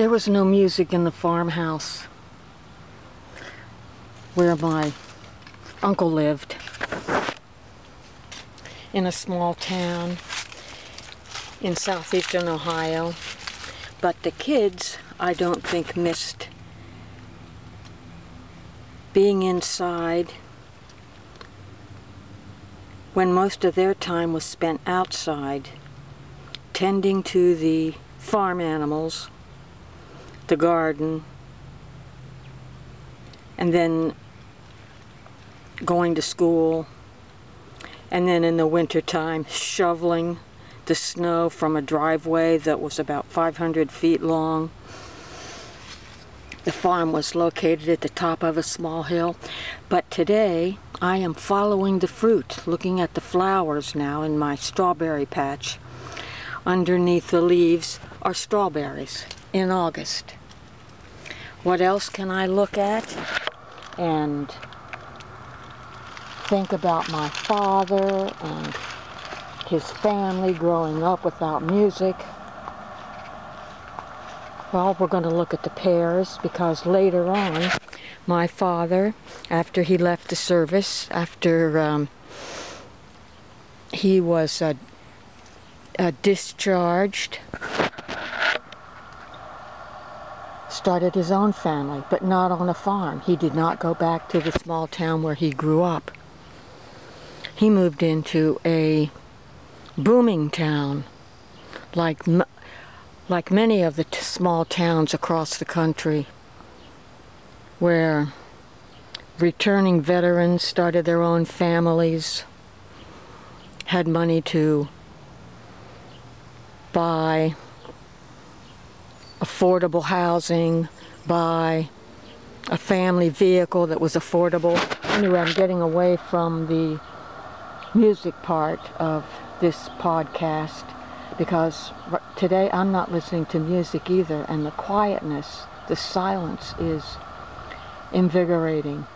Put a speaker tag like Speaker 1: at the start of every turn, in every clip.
Speaker 1: There was no music in the farmhouse where my uncle lived in a small town in southeastern Ohio. But the kids, I don't think, missed being inside when most of their time was spent outside tending to the farm animals, the garden, and then going to school, and then in the wintertime shoveling the snow from a driveway that was about 500 feet long. The farm was located at the top of a small hill, but today I am following the fruit, looking at the flowers now in my strawberry patch. Underneath the leaves are strawberries in August. What else can I look at and think about my father and his family growing up without music? Well, we're going to look at the pears because later on, my father, after he left the service, after um, he was uh, uh, discharged, started his own family, but not on a farm. He did not go back to the small town where he grew up. He moved into a booming town like like many of the small towns across the country where returning veterans started their own families, had money to buy affordable housing, buy a family vehicle that was affordable. Anyway, I'm getting away from the music part of this podcast because today I'm not listening to music either, and the quietness, the silence is invigorating.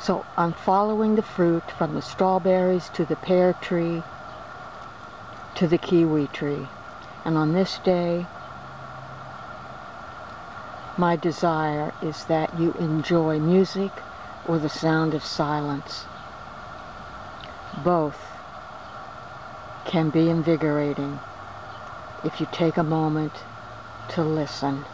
Speaker 1: So I'm following the fruit from the strawberries to the pear tree to the kiwi tree. And on this day, my desire is that you enjoy music or the sound of silence. Both can be invigorating if you take a moment to listen.